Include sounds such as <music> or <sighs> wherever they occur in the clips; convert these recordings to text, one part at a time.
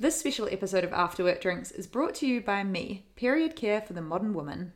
This special episode of After Work Drinks is brought to you by me, Period Care for the Modern Woman.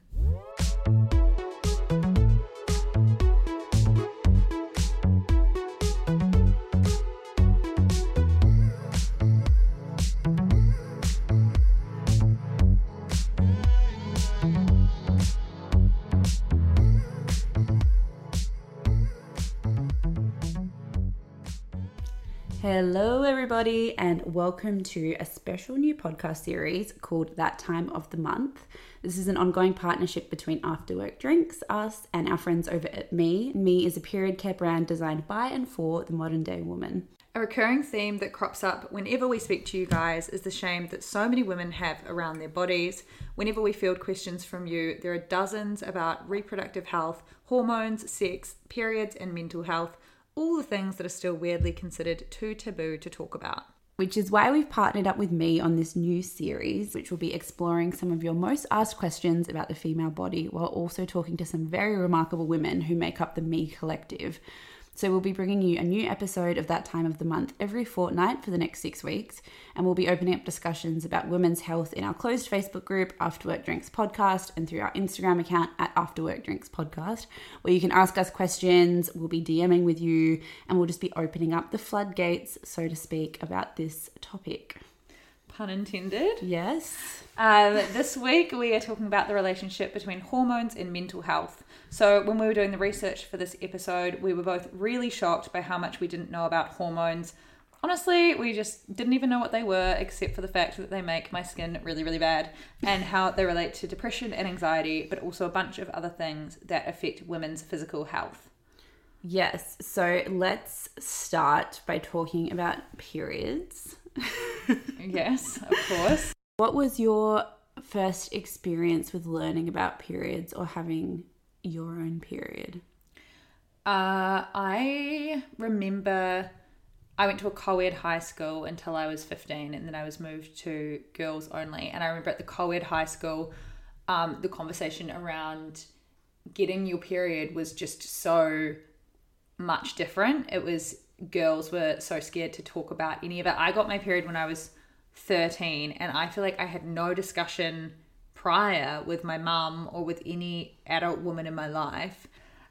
Hello, everybody, and welcome to a special new podcast series called That Time of the Month. This is an ongoing partnership between After Work Drinks, us, and our friends over at Me. Me is a period care brand designed by and for the modern day woman. A recurring theme that crops up whenever we speak to you guys is the shame that so many women have around their bodies. Whenever we field questions from you, there are dozens about reproductive health, hormones, sex, periods, and mental health all the things that are still weirdly considered too taboo to talk about. Which is why we've partnered up with me on this new series, which will be exploring some of your most asked questions about the female body while also talking to some very remarkable women who make up the Me Collective. So, we'll be bringing you a new episode of that time of the month every fortnight for the next six weeks. And we'll be opening up discussions about women's health in our closed Facebook group, After Work Drinks Podcast, and through our Instagram account at After Work Drinks Podcast, where you can ask us questions. We'll be DMing with you, and we'll just be opening up the floodgates, so to speak, about this topic. Pun intended. Yes. Um, this week we are talking about the relationship between hormones and mental health. So when we were doing the research for this episode, we were both really shocked by how much we didn't know about hormones. Honestly, we just didn't even know what they were, except for the fact that they make my skin really, really bad, and how they relate to depression and anxiety, but also a bunch of other things that affect women's physical health. Yes. So let's start by talking about periods. <laughs> Yes, of course. What was your first experience with learning about periods or having your own period? Uh, I remember I went to a co ed high school until I was 15, and then I was moved to girls only. And I remember at the co ed high school, um, the conversation around getting your period was just so much different. It was girls were so scared to talk about any of it. I got my period when I was 13, and I feel like I had no discussion prior with my mum or with any adult woman in my life.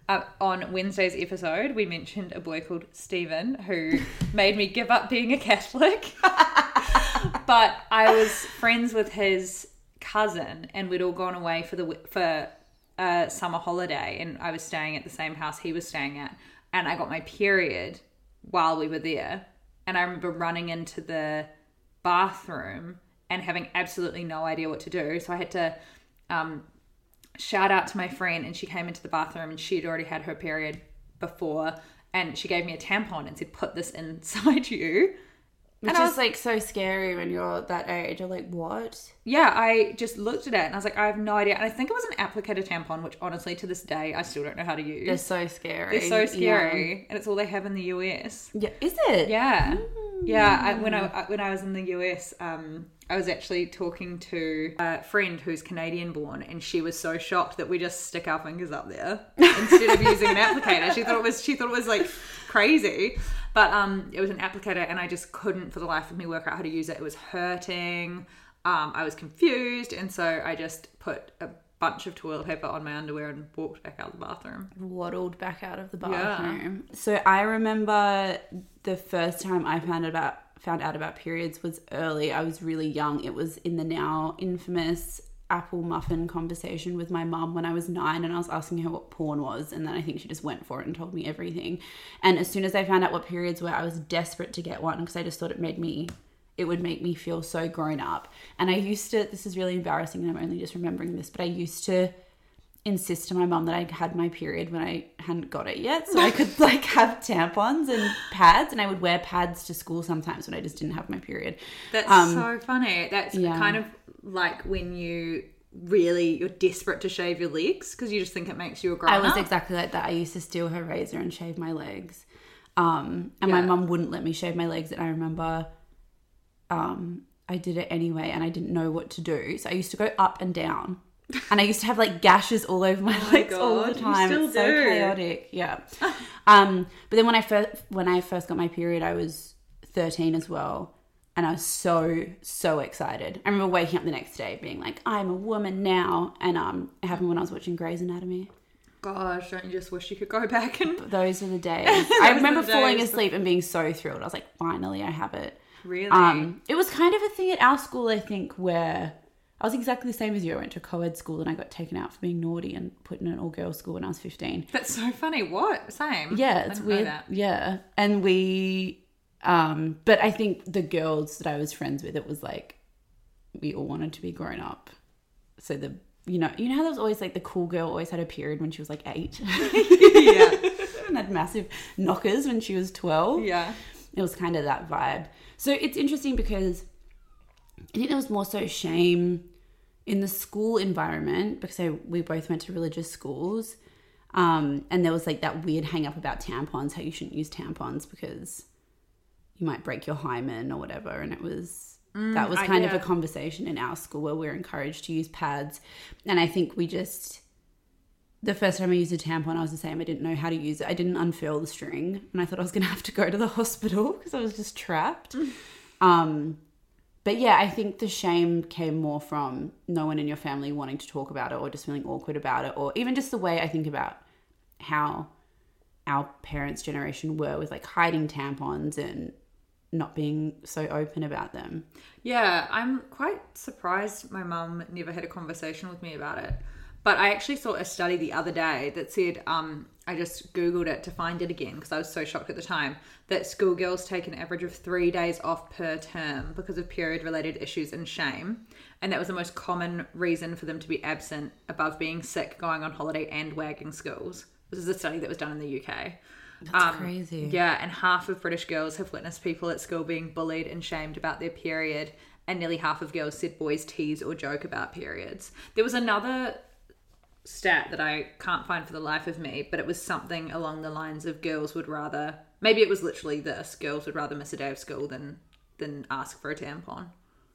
Uh, on Wednesday's episode, we mentioned a boy called Stephen who <laughs> made me give up being a Catholic. <laughs> but I was friends with his cousin, and we'd all gone away for the for a summer holiday, and I was staying at the same house he was staying at, and I got my period while we were there, and I remember running into the bathroom and having absolutely no idea what to do, so I had to um, shout out to my friend and she came into the bathroom and she'd already had her period before and she gave me a tampon and said put this inside <laughs> you Which And I was- like so scary when you're that age. You're like, what? Yeah, I just looked at it and I was like, I have no idea. And I think it was an applicator tampon, which honestly to this day I still don't know how to use. They're so scary. They're so scary, and it's all they have in the US. Yeah, yeah. is it? Yeah, yeah. I, when I I- when I was in the US, um, I was actually talking to a friend who's Canadian born, and she was so shocked that we just stick our fingers up there <laughs> instead of using an applicator. She thought it was she thought it was like crazy, but um, it was an applicator, and I just couldn't for the life of me work out how to use it. It was hurting. Um, I was confused, and so I just put a bunch of toilet paper on my underwear and walked back out of the bathroom. waddled back out of the bathroom. Yeah. So I remember the first time I found about found out about periods was early. I was really young. It was in the now infamous apple muffin conversation with my mum when I was nine, and I was asking her what porn was, and then I think she just went for it and told me everything. And as soon as I found out what periods were, I was desperate to get one because I just thought it made me. It would make me feel so grown up. And I used to, this is really embarrassing, and I'm only just remembering this, but I used to insist to my mum that I had my period when I hadn't got it yet. So I could <laughs> like have tampons and pads and I would wear pads to school sometimes when I just didn't have my period. That's Um, so funny. That's yeah. kind of like when you really you're desperate to shave your legs because you just think it makes you a grown I was up. exactly like that. I used to steal her razor and shave my legs. Um, and my Yeah. mum wouldn't let me shave my legs. And I remember um, I did it anyway and I didn't know what to do. So I used to go up and down. And I used to have like gashes all over my legs all the time. still it's so do. chaotic. Yeah. <laughs> um, but then when I first when I first got my period, I was 13 as well. And I was so, so excited. I remember waking up the next day being like, I'm a woman now. And um, it happened when I was watching Grey's Anatomy. Gosh, don't you just wish you could go back and Those are the <laughs> days. I remember the falling days. asleep and being so thrilled. I was like, finally, I have it. really? Um, it was kind of a thing at our school, I think, where I was exactly the same as you. I went to a co-ed school and I got taken out for being naughty and put in an all-girls school when I was 15. That's so funny. What? Same. Yeah, it's weird. Yeah, and we, um, but I think the girls that I was friends with, it was like we all wanted to be grown up. So the you know you know how there was always like the cool girl always had a period when she was like eight. <laughs> Yeah. <laughs> and had massive knockers when she was 12. Yeah. It was kind of that vibe. So it's interesting because I think there was more so shame in the school environment because I, we both went to religious schools. Um, and there was like that weird hang up about tampons, how you shouldn't use tampons because you might break your hymen or whatever. And it was, that was I- kind of a conversation in our school where we are encouraged to use pads. And I think we just, the first time I used a tampon, I was the same. I didn't know how to use it. I didn't unfurl the string, and I thought I was going to have to go to the <laughs> hospital because I was just trapped. um, but yeah, I think the shame came more from no one in your family wanting to talk about it, or just feeling awkward about it, or even just the way I think about how our parents' generation were with like hiding tampons and not being so open about them. Yeah, I'm quite surprised my mum never had a conversation with me about it. But I actually saw a study the other day that said, um, I just Googled it to find it again because I was so shocked at the time, that schoolgirls take an average of three days off per term because of period related issues and shame. And that was the most common reason for them to be absent above being sick, going on holiday, and wagging schools. This is a study that was done in the UK. That's crazy. Yeah, and half of British girls have witnessed people at school being bullied and shamed about their period, and nearly half of girls said boys tease or joke about periods. There was another stat that I can't find for the life of me, but it was something along the lines of girls would rather maybe it was literally this girls would rather miss a day of school than than ask for a tampon.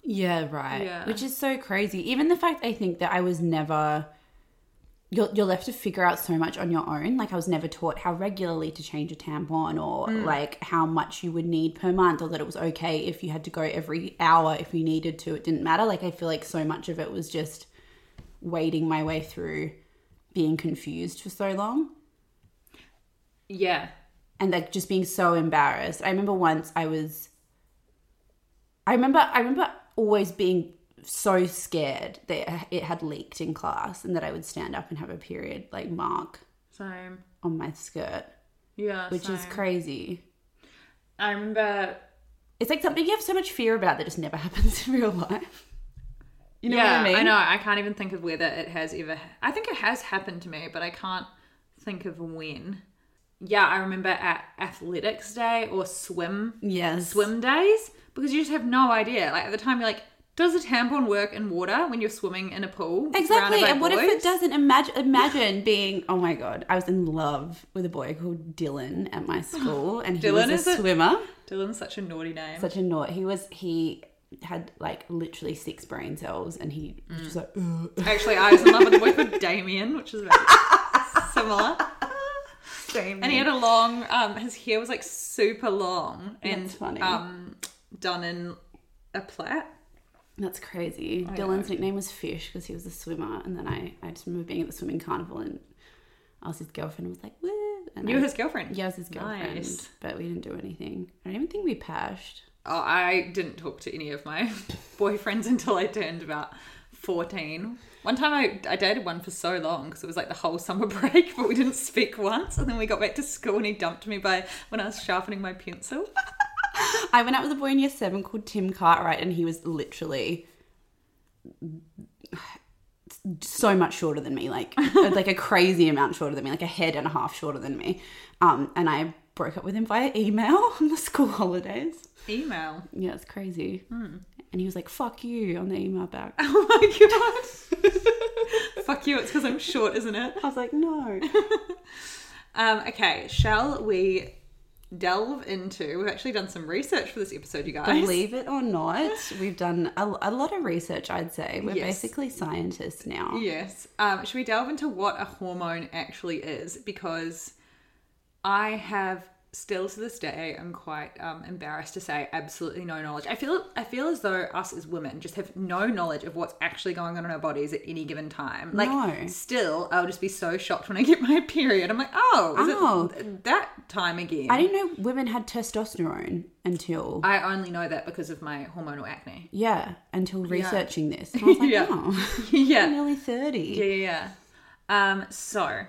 Yeah, right. Yeah. Which is so crazy. Even the fact I think that I was never you're, you're left to figure out so much on your own. Like I was never taught how regularly to change a tampon or mm. like how much you would need per month or that it was okay if you had to go every hour if you needed to. It didn't matter. Like I feel like so much of it was just wading my way through being confused for so long Yeah. and like just being so embarrassed. I remember once I was I remember I remember always being so scared that it had leaked in class and that I would stand up and have a period like mark Same. on my skirt, Yeah. which is crazy. I remember It's like something you have so much fear about that just never <laughs> happens in real life. You know yeah, what I mean? I know. I can't even think of whether it has ever. I think it has happened to me, but I can't think of when. Yeah, I remember at athletics day or swim Yes. swim days because you just have no idea. Like at the time, you're like, does a tampon work in water when you're swimming in a pool? Exactly. And what if it doesn't? Imagine, imagine being. Oh my god! I was in love with a boy called Dylan at my school, and he Dylan was a a- swimmer. Dylan's such a naughty name. Such a naught. He was. He had like literally six brain cells, and he was just like. "Ugh." Actually, I was in love with a boy called Damien, which is very <laughs> similar. Damien. And he had a long, um, his hair was like super long and That's funny. um, done in a plait. That's crazy. Dylan's nickname was Fish because he was a swimmer, and then I, I just remember being at the swimming carnival, and I was his girlfriend. and was like, "Woo!" And You I- were his girlfriend? Yeah, I was his girlfriend, Nice. but we didn't do anything. I don't even think we pashed. Oh, I didn't talk to any of my <laughs> boyfriends until I turned about 14. One time I, I dated one for so long because it was like the whole summer <laughs> break, but we didn't speak once. And then we got back to school and he dumped me by when I was sharpening my pencil. <laughs> I went out with a boy in year seven called Tim Cartwright, and he was literally <sighs> so much shorter than me, like like a crazy amount shorter than me, like a head and a half shorter than me. Um, and I broke up with him via email <laughs> on the school holidays. Email. Yeah, it's crazy. Hmm. And he was like, "Fuck you" on the email back. <laughs> Oh my god. <laughs> Fuck you, it's because I'm short, isn't it? I was like, "No." Um, okay, shall we delve into? We've actually done some research for this episode, you guys. Believe it or not, we've done a, a lot of research. I'd say we're Yes. basically scientists now. Yes. Um, should we delve into what a hormone actually is? Because I have still to this day, I'm quite um, embarrassed to say absolutely no knowledge. I feel I feel as though us as women just have no knowledge of what's actually going on in our bodies at any given time. Like, No. still, I'll just be so shocked when I get my <laughs> period. I'm like, oh, is Oh. it that time again? I didn't know women had testosterone until I only know that because of my hormonal acne. yeah, until researching this. <laughs> And I was like, Yeah. oh, <laughs> yeah. I'm nearly thirty. Yeah, yeah, yeah. Um, so,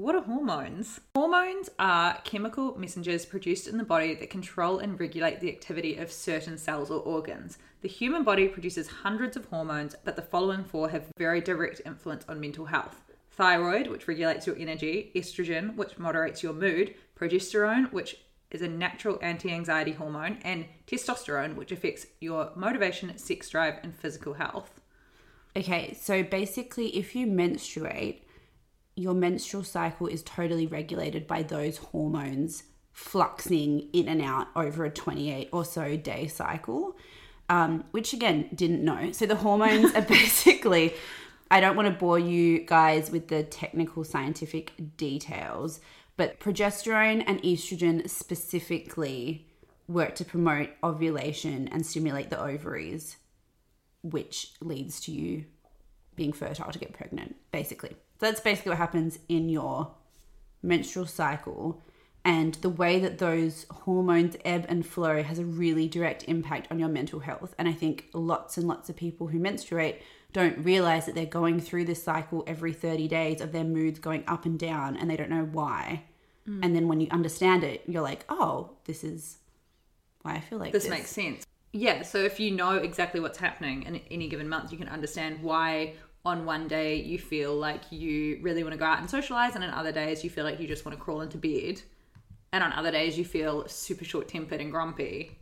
what are hormones? Hormones are chemical messengers produced in the body that control and regulate the activity of certain cells or organs. The human body produces hundreds of hormones, but the following four have very direct influence on mental health. Thyroid, which regulates your energy, estrogen, which moderates your mood, progesterone, which is a natural anti anxiety hormone, and testosterone, which affects your motivation, sex drive, and physical health. Okay, so basically, if you menstruate, your menstrual cycle is totally regulated by those hormones fluxing in and out over a 28 or so day cycle, um, which again, didn't know. So the hormones are <laughs> basically, I don't want to bore you guys with the technical scientific details, but progesterone and estrogen specifically work to promote ovulation and stimulate the ovaries which leads to you being fertile to get pregnant, basically. So that's basically what happens in your menstrual cycle. And the way that those hormones ebb and flow has a really direct impact on your mental health. And I think lots and lots of people who menstruate don't realize that they're going through this cycle every 30 days of their moods going up and down and they don't know why. Mm. And then when you understand it, you're like, oh, this is why I feel like this this. makes sense. Yeah, so if you know exactly what's happening in any given month, you can understand why on one day you feel like you really want to go out and socialize, and on other days you feel like you just want to crawl into bed, and on other days you feel super short tempered and grumpy,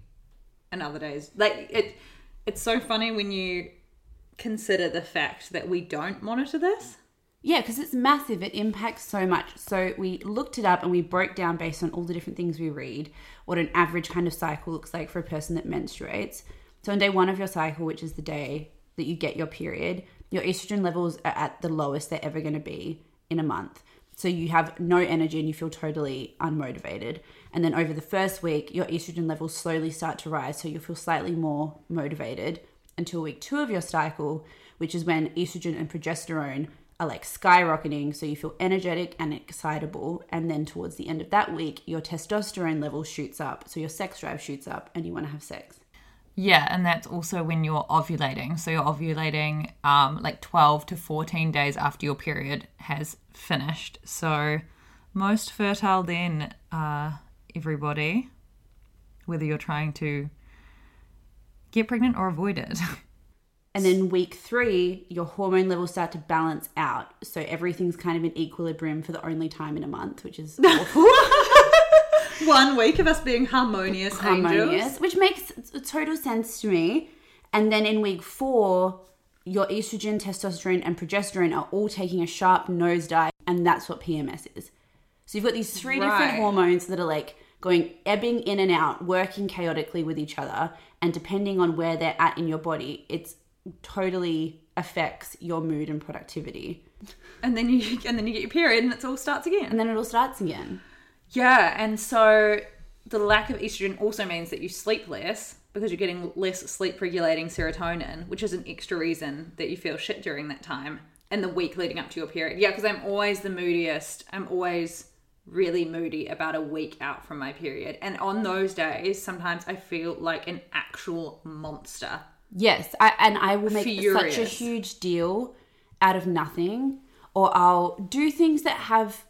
and other days like it. It's so funny when you consider the fact that we don't monitor this. Yeah, because it's massive. It impacts so much. So we looked it up and we broke down based on all the different things we read what an average kind of cycle looks like for a person that menstruates. So on day one of your cycle, which is the day that you get your period, your estrogen levels are at the lowest they're ever going to be in a month. So you have no energy and you feel totally unmotivated. And then over the first week, your estrogen levels slowly start to rise. So you'll feel slightly more motivated until week two of your cycle, which is when estrogen and progesterone are like skyrocketing. So you feel energetic and excitable. And then towards the end of that week, your testosterone level shoots up. So your sex drive shoots up and you want to have sex. Yeah, and that's also when you're ovulating. So you're ovulating um, like 12 to 14 days after your period has finished. So most fertile then, uh, everybody, whether you're trying to get pregnant or avoid it. <laughs> And then week three, your hormone levels start to balance out. So everything's kind of in equilibrium for the only time in a month, which is <laughs> awful. <laughs> one week of us being harmonious, harmonious, angels. which makes total sense to me. And then in week four, your estrogen, testosterone, and progesterone are all taking a sharp nosedive, and that's what PMS is. So you've got these three different hormones that are like going ebbing in and out, working chaotically with each other, and depending on where they're at in your body, it's totally affects your mood and productivity. And then you and then you get your period, and it all starts again. And then it all starts again. Yeah, and so the lack of estrogen also means that you sleep less because you're getting less sleep regulating serotonin, which is an extra reason that you feel shit during that time and the week leading up to your period. Yeah, because I'm always the moodiest. I'm always really moody about a week out from my period. And on those days, sometimes I feel like an actual monster. Yes, I, and I will make such a huge deal out of nothing, or I'll do things that have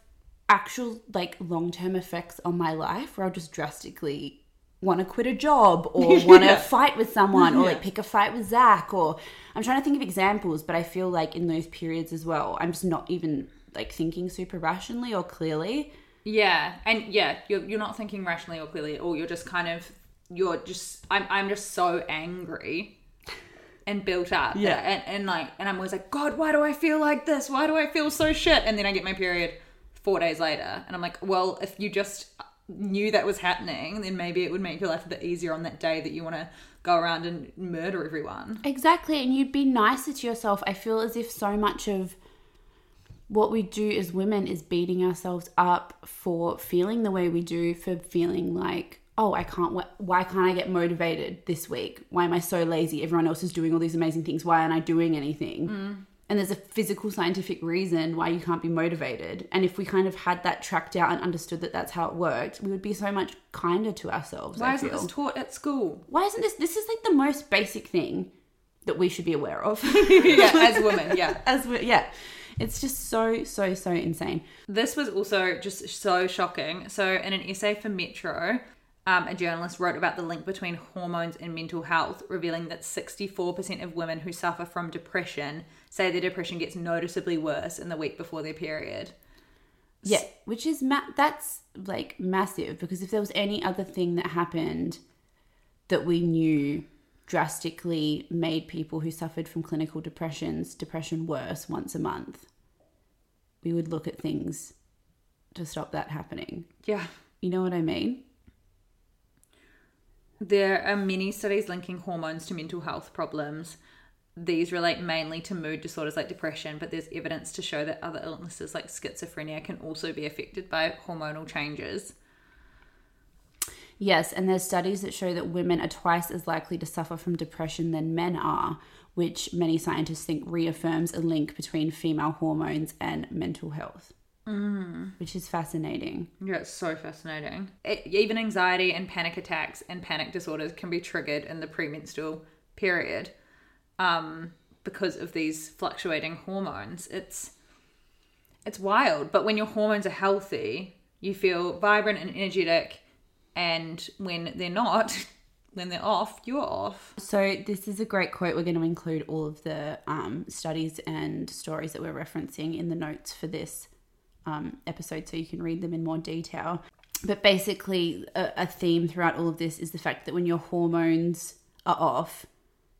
actual like long term effects on my life, where I'll just drastically want to quit a job or <laughs> want to fight with someone or like pick a fight with Zach. Or I'm trying to think of examples, but I feel like in those periods as well, I'm just not even like thinking super rationally or clearly. Yeah, and yeah, you're you're not thinking rationally or clearly at all. You're just kind of you're just I'm I'm just so angry and built up. Yeah. and, and like and I'm always like, God, why do I feel like this? Why do I feel so shit? And then I get my period four days later, and I'm like, well, if you just knew that was happening, then maybe it would make your life a bit easier on that day that you want to go around and murder everyone. Exactly, and you'd be nicer to yourself. I feel as if so much of what we do as women is beating ourselves up for feeling the way we do, for feeling like, oh, I can't, why can't I get motivated this week? Why am I so lazy? Everyone else is doing all these amazing things. Why aren't I doing anything? Mm. And there's a physical, scientific reason why you can't be motivated. And if we kind of had that tracked out and understood that that's how it worked, we would be so much kinder to ourselves. Why I isn't feel. this taught at school? why isn't this? This is like the most basic thing that we should be aware of. <laughs> yeah, <laughs> as women, yeah. as we, yeah it's just so so so insane This was also just so shocking. So, in an essay for Metro, um, a journalist wrote about the link between hormones and mental health, revealing that 64% of women who suffer from depression say their depression gets noticeably worse in the week before their period. yeah which is ma- that's like massive because if there was any other thing that happened that we knew drastically made people who suffered from clinical depressions depression worse once a month we would look at things to stop that happening Yeah. you know what i mean There are many studies linking hormones to mental health problems. These relate mainly to mood disorders like depression, but there's evidence to show that other illnesses like schizophrenia can also be affected by hormonal changes. Yes, and there's studies that show that women are twice as likely to suffer from depression than men are, which many scientists think reaffirms a link between female hormones and mental health. Mm. Which is fascinating. Yeah, it's so fascinating. It, even anxiety and panic attacks and panic disorders can be triggered in the premenstrual period um, because of these fluctuating hormones. It's it's wild, but when your hormones are healthy, you feel vibrant and energetic, and when they're not, <laughs> when they're off, you're off. So, this is a great quote. We're going to include all of the um, studies and stories that we're referencing in the notes for this um, episode so you can read them in more detail. But basically, a, a theme throughout all of this is the fact that when your hormones are off,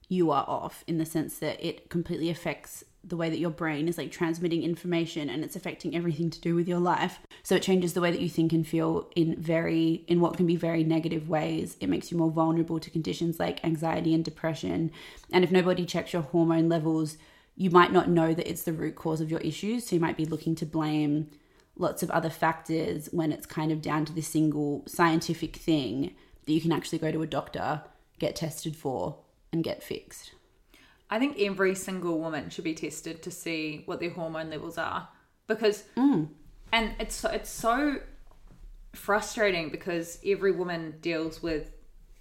you are off in the sense that it completely affects the way that your brain is like transmitting information and it's affecting everything to do with your life. So it changes the way that you think and feel in very in what can be very negative ways. It makes you more vulnerable to conditions like anxiety and depression. And if nobody checks your hormone levels you might not know that it's the root cause of your issues. So you might be looking to blame lots of other factors when it's kind of down to this single scientific thing that you can actually go to a doctor get tested for and get fixed I think every single woman should be tested to see what their hormone levels are because mm. and it's so- it's so frustrating because every woman deals with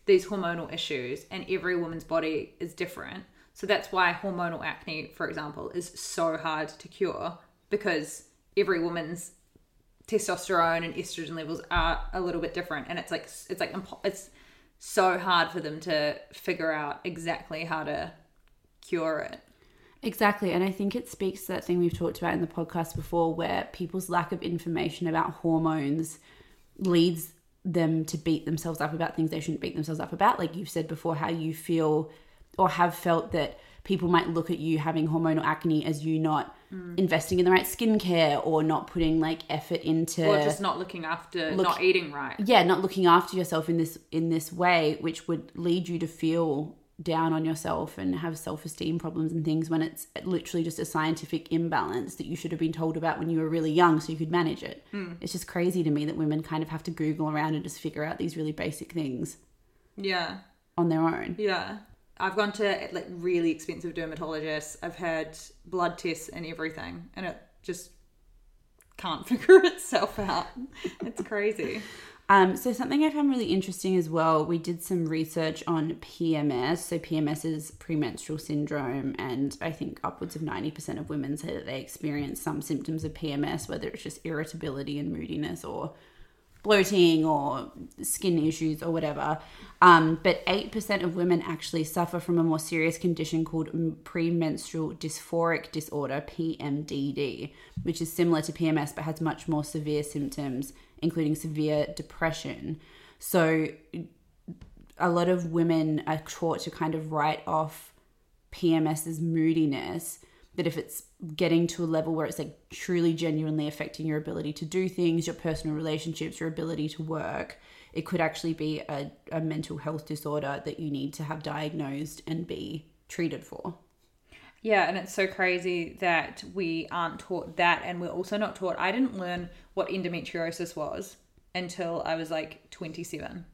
these hormonal issues and every woman's body is different. So that's why hormonal acne, for example, is so hard to cure because every woman's testosterone and estrogen levels are a little bit different and it's like it's like it's so hard for them to figure out exactly how to cure it. Exactly. And I think it speaks to that thing we've talked about in the podcast before where people's lack of information about hormones leads them to beat themselves up about things they shouldn't beat themselves up about. Like you've said before, how you feel or have felt that people might look at you having hormonal acne as you not mm. investing in the right skincare or not putting like effort into Or just not looking after, Look- not eating right. yeah not looking after yourself in this in this way which would lead you to feel down on yourself and have self-esteem problems and things when it's literally just a scientific imbalance that you should have been told about when you were really young so you could manage it hmm. it's just crazy to me that women kind of have to google around and just figure out these really basic things Yeah. on their own Yeah. I've gone to like really expensive dermatologists. I've had blood tests and everything, and it just can't <laughs> figure itself out. It's crazy. Um, so something I found really interesting as well, we did some research on PMS. So PMS is premenstrual syndrome, and I think upwards of ninety percent of women say that they experience some symptoms of PMS, whether it's just irritability and moodiness, or bloating, or skin issues, or whatever. Um, but eight percent of women actually suffer from a more serious condition called premenstrual dysphoric disorder (PMDD), which is similar to PMS but has much more severe symptoms including severe depression. So, a lot of women are taught to kind of write off PMS as moodiness, but if it's getting to a level where it's like truly genuinely affecting your ability to do things, your personal relationships, your ability to work, it could actually be a, a mental health disorder that you need to have diagnosed and be treated for. Yeah, and it's so crazy that we aren't taught that, and we're also not taught. I didn't learn what endometriosis was until I was like 27.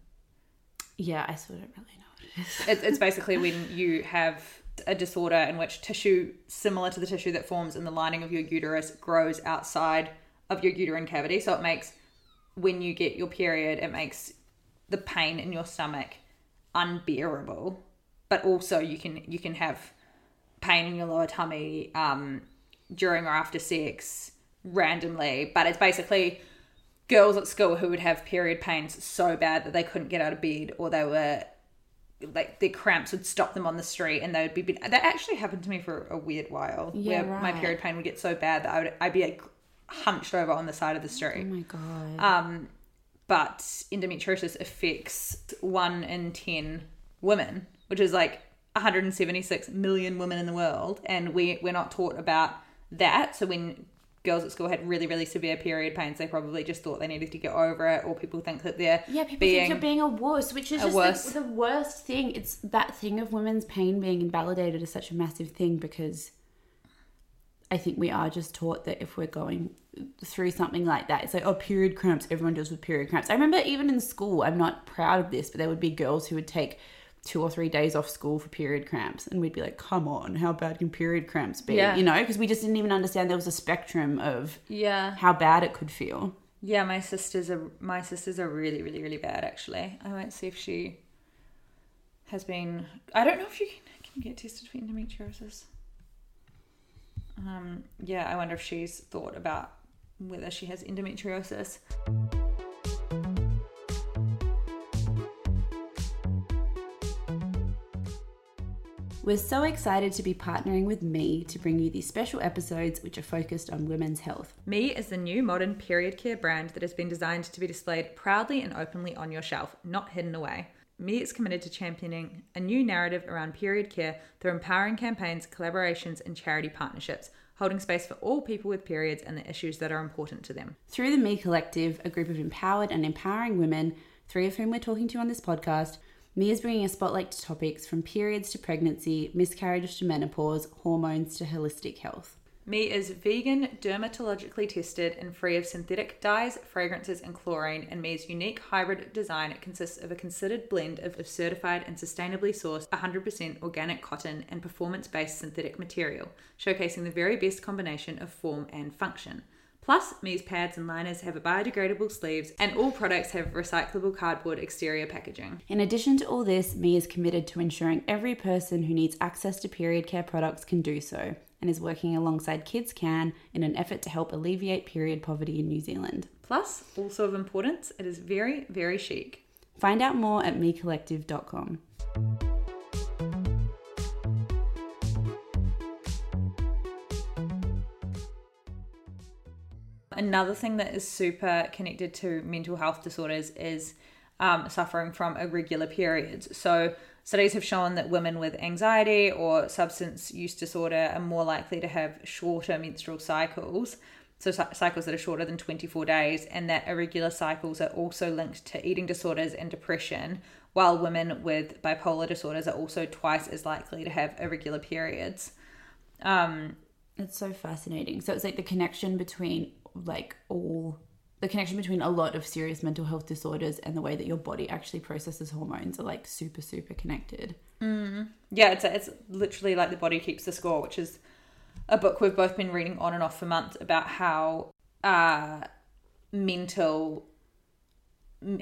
Yeah, I still don't really know what it is. It's, it's <laughs> basically when you have a disorder in which tissue similar to the tissue that forms in the lining of your uterus grows outside of your uterine cavity. So it makes when you get your period, it makes the pain in your stomach unbearable. But also you can you can have pain in your lower tummy um, during or after sex randomly. But it's basically girls at school who would have period pains so bad that they couldn't get out of bed or they were like their cramps would stop them on the street and they would be that actually happened to me for a weird while Yeah, where my period pain would get so bad that I would I'd be like hunched over on the side of the street Oh my god. um, but endometriosis affects one in 10 women, which is like 176 million women in the world. And we, we're not taught about that. So when girls at school had really, really severe period pains, they probably just thought they needed to get over it, or people think that they're Yeah, people being. think you're being a wuss, which is just wuss. The, the worst thing. It's that thing of women's pain being invalidated is such a massive thing because I think we are just taught that if we're going through something like that, it's like, oh, period cramps, everyone deals with period cramps. I remember even in school, I'm not proud of this, but there would be girls who would take two or three days off school for period cramps. And we'd be like, come on, how bad can period cramps be? Yeah. You know, because we just didn't even understand there was a spectrum of yeah. how bad it could feel. Yeah, my sisters are my sisters are really, really, really bad. Actually, I won't see if she has been. I don't know if you can, can get tested for endometriosis. Um, yeah, I wonder if she's thought about whether she has endometriosis. We're so excited to be partnering with me to bring you these special episodes which are focused on women's health. Me is the new modern period care brand that has been designed to be displayed proudly and openly on your shelf, not hidden away. Me is committed to championing a new narrative around period care through empowering campaigns, collaborations, and charity partnerships, holding space for all people with periods and the issues that are important to them. Through the Me Collective, a group of empowered and empowering women, three of whom we're talking to on this podcast, Me is bringing a spotlight to topics from periods to pregnancy, miscarriage to menopause, hormones to holistic health. Me is vegan, dermatologically tested, and free of synthetic dyes, fragrances, and chlorine. And Me's unique hybrid design consists of a considered blend of certified and sustainably sourced 100% organic cotton and performance based synthetic material, showcasing the very best combination of form and function. Plus, Me's pads and liners have biodegradable sleeves, and all products have recyclable cardboard exterior packaging. In addition to all this, Me is committed to ensuring every person who needs access to period care products can do so, and is working alongside KidsCan in an effort to help alleviate period poverty in New Zealand. Plus, also of importance, it is very, very chic. Find out more at mecollective.com. another thing that is super connected to mental health disorders is um, suffering from irregular periods. So, studies have shown that women with anxiety or substance use disorder are more likely to have shorter menstrual cycles. So, cycles that are shorter than 24 days, and that irregular cycles are also linked to eating disorders and depression, while women with bipolar disorders are also twice as likely to have irregular periods. Um, It's so fascinating. So it's like the connection between like all the connection between a lot of serious mental health disorders and the way that your body actually processes hormones are like super super connected. yeah, it's it's literally like the body keeps the score, which is a book we've both been reading on and off for months about how uh, mental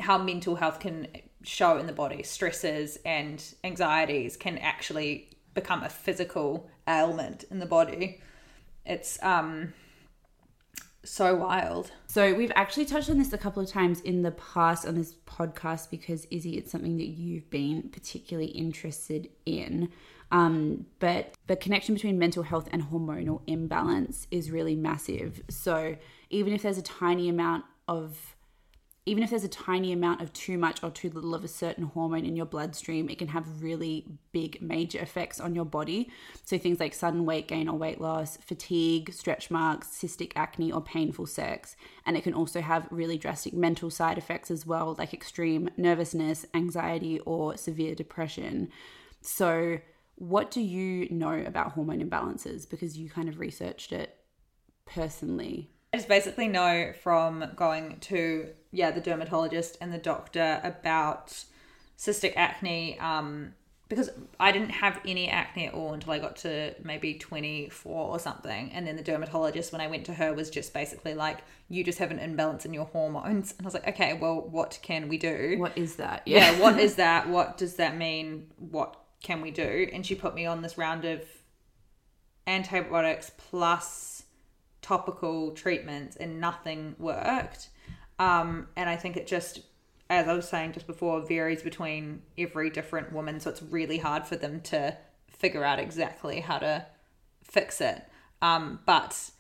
how mental health can show in the body. Stresses and anxieties can actually become a physical ailment in the body. It's um so wild So we've actually touched on this a couple of times in the past on this podcast because Izzy, it's something that you've been particularly interested in. Um, but the connection between mental health and hormonal imbalance is really massive. So even if there's a tiny amount of even if there's a tiny amount of too much or too little of a certain hormone in your bloodstream, it can have really big, major effects on your body. So, things like sudden weight gain or weight loss, fatigue, stretch marks, cystic acne, or painful sex. And it can also have really drastic mental side effects as well, like extreme nervousness, anxiety, or severe depression. So, what do you know about hormone imbalances? Because you kind of researched it personally. I just basically know from going to yeah the dermatologist and the doctor about cystic acne um, because I didn't have any acne at all until I got to maybe 24 or something and then the dermatologist when I went to her was just basically like you just have an imbalance in your hormones and I was like okay well what can we do What is that? yeah, what is <laughs> that? What does that mean? What can we do? And she put me on this round of antibiotics plus topical treatments, and nothing worked. Um, and I think it just, as I was saying just before, varies between every different woman. So it's really hard for them to figure out exactly how to fix it. Um, but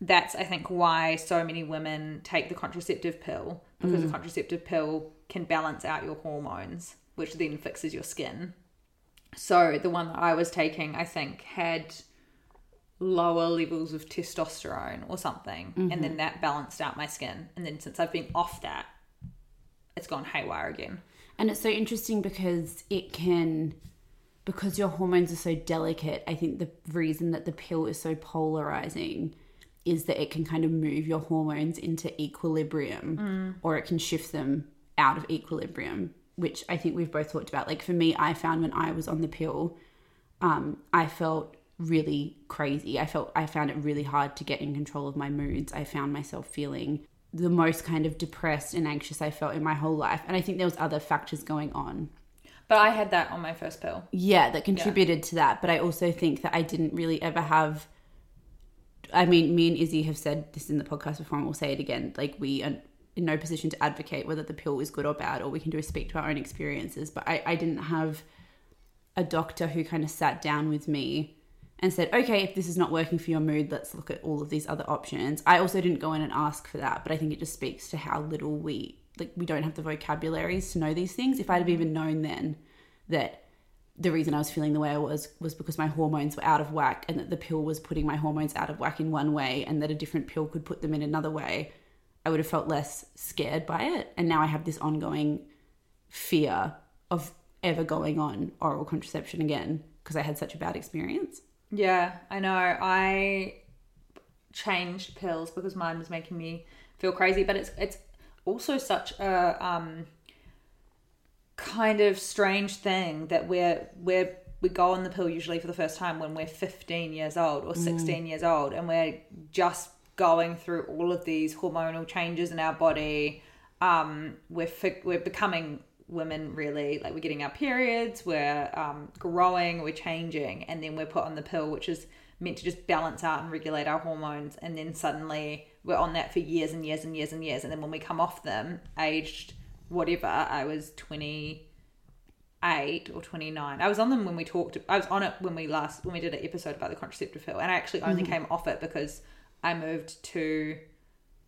that's I think why so many women take the contraceptive pill because the contraceptive pill can balance out your hormones, which then fixes your skin. So the one that I was taking, I think, had lower levels of testosterone or something, and then that balanced out my skin. And then since I've been off that, it's gone haywire again. And it's so interesting because it can, because your hormones are so delicate. I think the reason that the pill is so polarizing is that it can kind of move your hormones into equilibrium or it can shift them out of equilibrium, which I think we've both talked about. Like for me, I found when I was on the pill, um, I felt really crazy. I felt I found it really hard to get in control of my moods. I found myself feeling the most kind of depressed and anxious I felt in my whole life. And I think there was other factors going on. But I had that on my first pill. Yeah, that contributed to that. But I also think that I didn't really ever have. I mean, me and Izzy have said this in the podcast before, and we'll say it again. Like, we are in no position to advocate whether the pill is good or bad. or we can do is speak to our own experiences. But I, I didn't have a doctor who kind of sat down with me and said, okay, if this is not working for your mood, let's look at all of these other options. I also didn't go in and ask for that, but I think it just speaks to how little we like we don't have the vocabularies to know these things. If I'd have even known then that the reason I was feeling the way I was was because my hormones were out of whack and that the pill was putting my hormones out of whack in one way and that a different pill could put them in another way, I would have felt less scared by it. And now I have this ongoing fear of ever going on oral contraception again because I had such a bad experience. Yeah, I know. I changed pills because mine was making me feel crazy, but it's it's also such a um kind of strange thing that we're we're we go on the pill usually for the first time when we're 15 years old or 16 years old and we're just going through all of these hormonal changes in our body um we're fi- we're becoming women really like we're getting our periods we're um, growing we're changing and then we're put on the pill which is meant to just balance out and regulate our hormones and then suddenly we're on that for years and years and years and years and then when we come off them aged whatever i was 28 or 29 i was on them when we talked i was on it when we last when we did an episode about the contraceptive pill and i actually only came off it because i moved to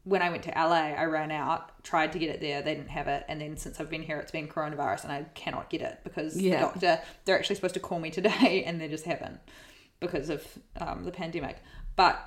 when I went to LA, I ran out, tried to get it there, they didn't have it, and then since I've been here, it's been coronavirus, and I cannot get it because Yeah. the doctor they're actually supposed to call me today, <laughs> and they just haven't because of um, the pandemic. But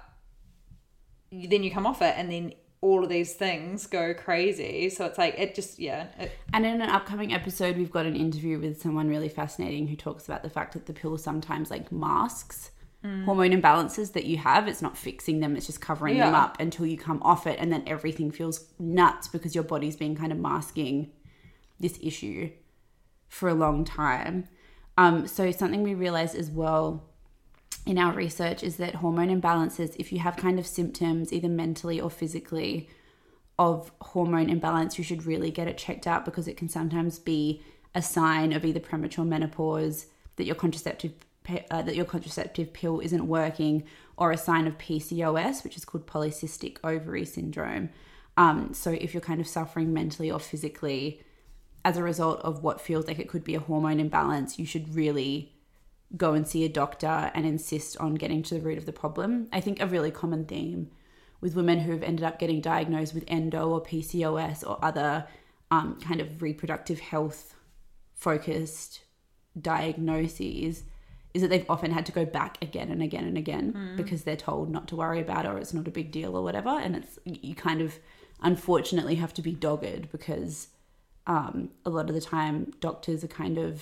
then you come off it, and then all of these things go crazy. So it's like it just yeah, it, And in an upcoming episode, we've got an interview with someone really fascinating who talks about the fact that the pill sometimes like masks hormone imbalances that you have. It's not fixing them, it's just covering them up until you come off it. And then everything feels nuts because your body's been kind of masking this issue for a long time. Um, so, something we realized as well in our research is that hormone imbalances, if you have kind of symptoms, either mentally or physically, of hormone imbalance, you should really get it checked out because it can sometimes be a sign of either premature menopause, that your contraceptive uh, that your contraceptive pill isn't working, or a sign of PCOS, which is called polycystic ovary syndrome. Um, so if you're kind of suffering mentally or physically as a result of what feels like it could be a hormone imbalance, you should really go and see a doctor and insist on getting to the root of the problem. I think a really common theme with women who have ended up getting diagnosed with endo or PCOS or other um, kind of reproductive health focused diagnoses is that they've often had to go back again and again and again because they're told not to worry about it or it's not a big deal or whatever. And it's you kind of unfortunately have to be dogged because um, a lot of the time doctors are kind of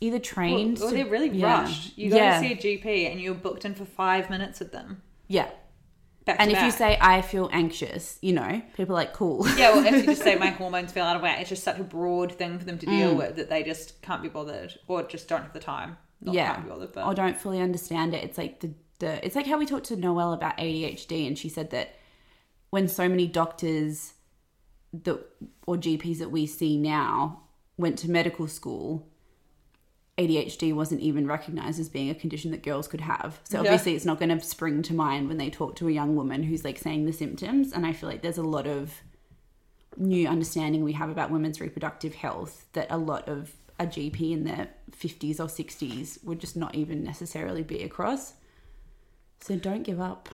either trained well, to- they're really yeah. rushed. You go yeah. to see a GP, and you're booked in for five minutes with them. yeah Back and if you say i feel anxious you know people are like cool <laughs> Yeah, well, if you just say <laughs> my hormones feel out of whack, it's just such a broad thing for them to deal Mm. with that they just can't be bothered or just don't have the time. Not yeah. can't be bothered, but or don't fully understand it. It's like the, the it's like how we talked to noelle about adhd and she said that when so many doctors that or gps that we see now went to medical school adhd wasn't even recognized as being a condition that girls could have. So Yeah. obviously it's not going to spring to mind when they talk to a young woman who's like saying the symptoms and i feel like there's a lot of new understanding we have about women's reproductive health that a lot of a GP in their 50s or 60s would just not even necessarily be across. So don't give up.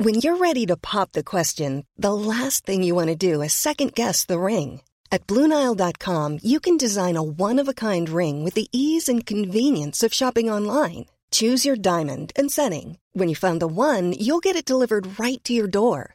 When you're ready to pop the question, the last thing you want to do is second guess the ring. At Bluenile.com, you can design a one of a kind ring with the ease and convenience of shopping online. Choose your diamond and setting. When you find the one, you'll get it delivered right to your door.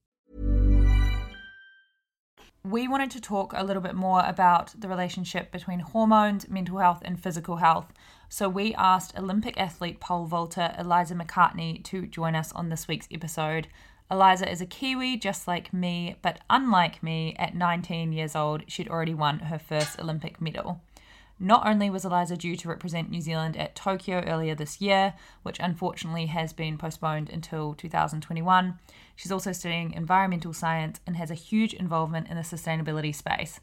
we wanted to talk a little bit more about the relationship between hormones, mental health, and physical health. So we asked Olympic athlete pole vaulter Eliza McCartney to join us on this week's episode. Eliza is a Kiwi just like me, but unlike me, at 19 years old, she'd already won her first Olympic medal. Not only was Eliza due to represent New Zealand at Tokyo earlier this year, which unfortunately has been postponed until 2021, she's also studying environmental science and has a huge involvement in the sustainability space.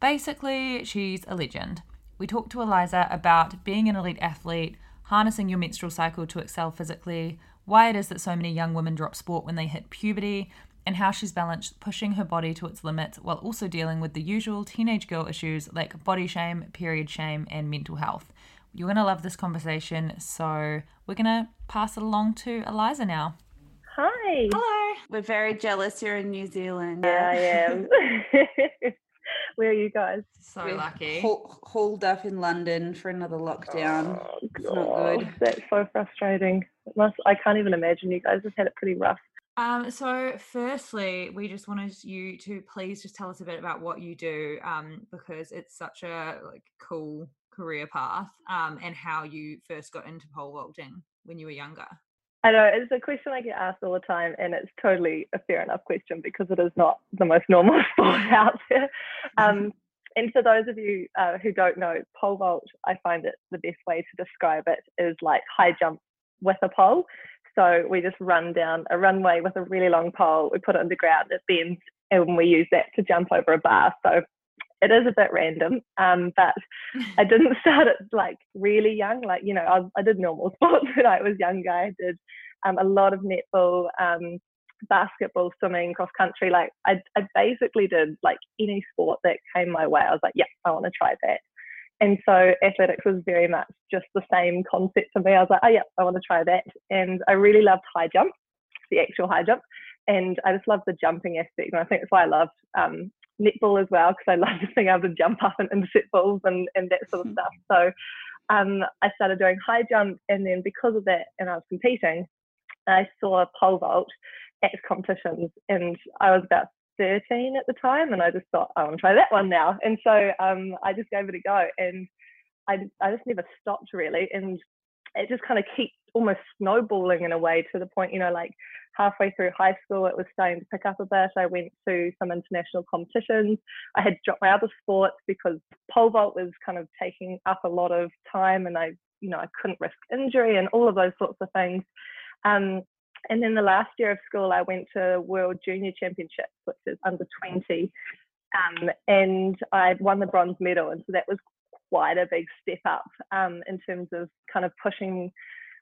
Basically, she's a legend. We talked to Eliza about being an elite athlete, harnessing your menstrual cycle to excel physically, why it is that so many young women drop sport when they hit puberty, and how she's balanced pushing her body to its limits while also dealing with the usual teenage girl issues like body shame, period shame, and mental health. You're going to love this conversation, so we're going to pass it along to Eliza now. Hi. Hello. We're very jealous you're in New Zealand. Yeah, I am. <laughs> <laughs> Where are you guys? So We're lucky. haul- hauled up in London for another lockdown. Oh, It's not God, good. That's so frustrating. It must. I can't even imagine you guys have had it pretty rough. Um, so firstly, we just wanted you to please just tell us a bit about what you do, um, because it's such a like cool, career path um, and how you first got into pole vaulting when you were younger. I know it's a question I get asked all the time, and it's totally a fair enough question because it is not the most <laughs> normal sport out there. Um, and for those of you uh, who don't know, pole vault, I find it the best way to describe it is like high jump with a pole. So we just run down a runway with a really long pole, we put it on the ground, it bends, and we use that to jump over a bar. So it is a bit random, um, but I <laughs> didn't start it like really young. Like, you know, I, I did normal <laughs> sports when I was younger. I did um, a lot of netball, um, basketball, swimming, cross country. Like, I, I basically did like any sport that came my way. I was like, yeah, I want to try that. And so athletics was very much just the same concept for me. I was like, oh, yeah, I want to try that. And I really loved high jump, the actual high jump. And I just loved the jumping aspect. And I think that's why I loved um, netball as well, because I loved <laughs> being able to jump up and intercept balls and, and that sort of stuff. So um, I started doing high jump. And then because of that, and I was competing, I saw pole vault at competitions. And I was about 13 at the time, and I just thought, I want to try that one now. And so um, I just gave it a go, and I, I just never stopped really. And it just kind of keeps almost snowballing in a way to the point, you know, like halfway through high school, it was starting to pick up a bit. I went to some international competitions. I had dropped my other sports because pole vault was kind of taking up a lot of time, and I, you know, I couldn't risk injury and all of those sorts of things. Um, and then the last year of school, I went to World Junior Championships, which is under 20. Um, and I won the bronze medal. And so that was quite a big step up um, in terms of kind of pushing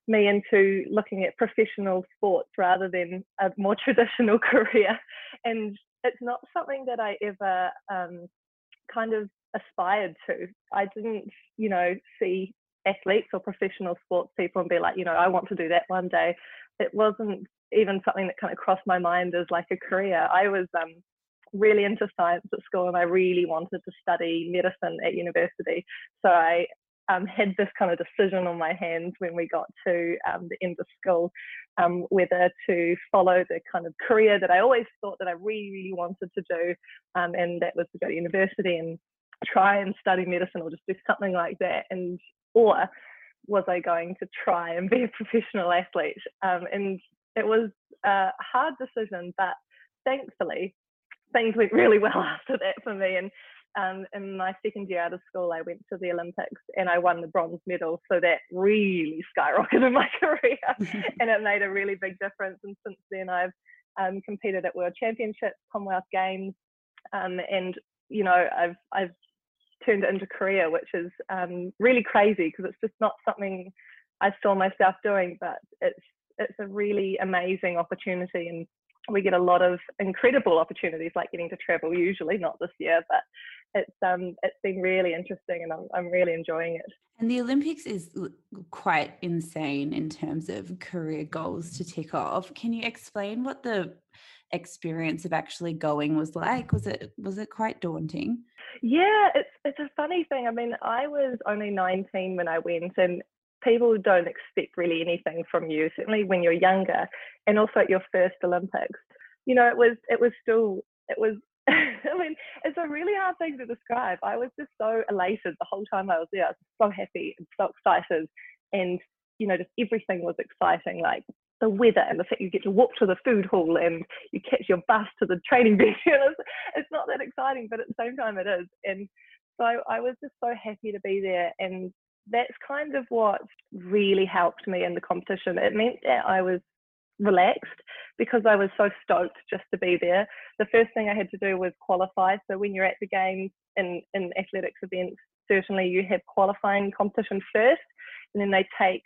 me into looking at professional sports rather than a more <laughs> traditional career. And it's not something that I ever um, kind of aspired to. I didn't, you know, see athletes or professional sports people and be like, you know, I want to do that one day it wasn't even something that kind of crossed my mind as like a career. I was um, really into science at school and I really wanted to study medicine at university. So I um, had this kind of decision on my hands when we got to um, the end of school um, whether to follow the kind of career that I always thought that I really, really wanted to do, um, and that was to go to university and try and study medicine or just do something like that, and or was I going to try and be a <laughs> professional athlete? Um, and it was a hard decision, but thankfully, things went really well <laughs> after that for me. And um, in my second year out of school, I went to the Olympics and I won the bronze medal. So that really skyrocketed <laughs> my career <laughs> and it made a really big difference. And since then, I've um, competed at World Championships, Commonwealth Games, um, and you know, I've I've turned it into a career, which is um, really crazy because it's just not something I saw myself doing, but it's it's a really amazing opportunity and we get a lot of incredible opportunities like getting to travel usually not this year but it's um it's been really interesting and I'm, I'm really enjoying it. And the olympics is quite insane in terms of career goals to tick off. Can you explain what the experience of actually going was like? Was it was it quite daunting? Yeah, it's it's a funny thing. I mean, I was only 19 when I went, and people don't expect really anything from you. Certainly when you're younger, and also at your first Olympics. You know, it was it was still it was. <laughs> I mean, it's a really hard thing to describe. I was just so elated the whole time I was there. I was so happy and so excited, and you know, just everything was exciting. Like the weather and the fact you get to walk to the food hall and you catch your bus to the training <laughs> venue. it's, it's not that exciting, but at the same time it is. And so I was just so happy to be there. And that's kind of what really helped me in the competition. It meant that I was relaxed because I was so stoked just to be there. The first thing I had to do was qualify. So when you're at the games in, in athletics events, certainly you have qualifying competition first, and then they take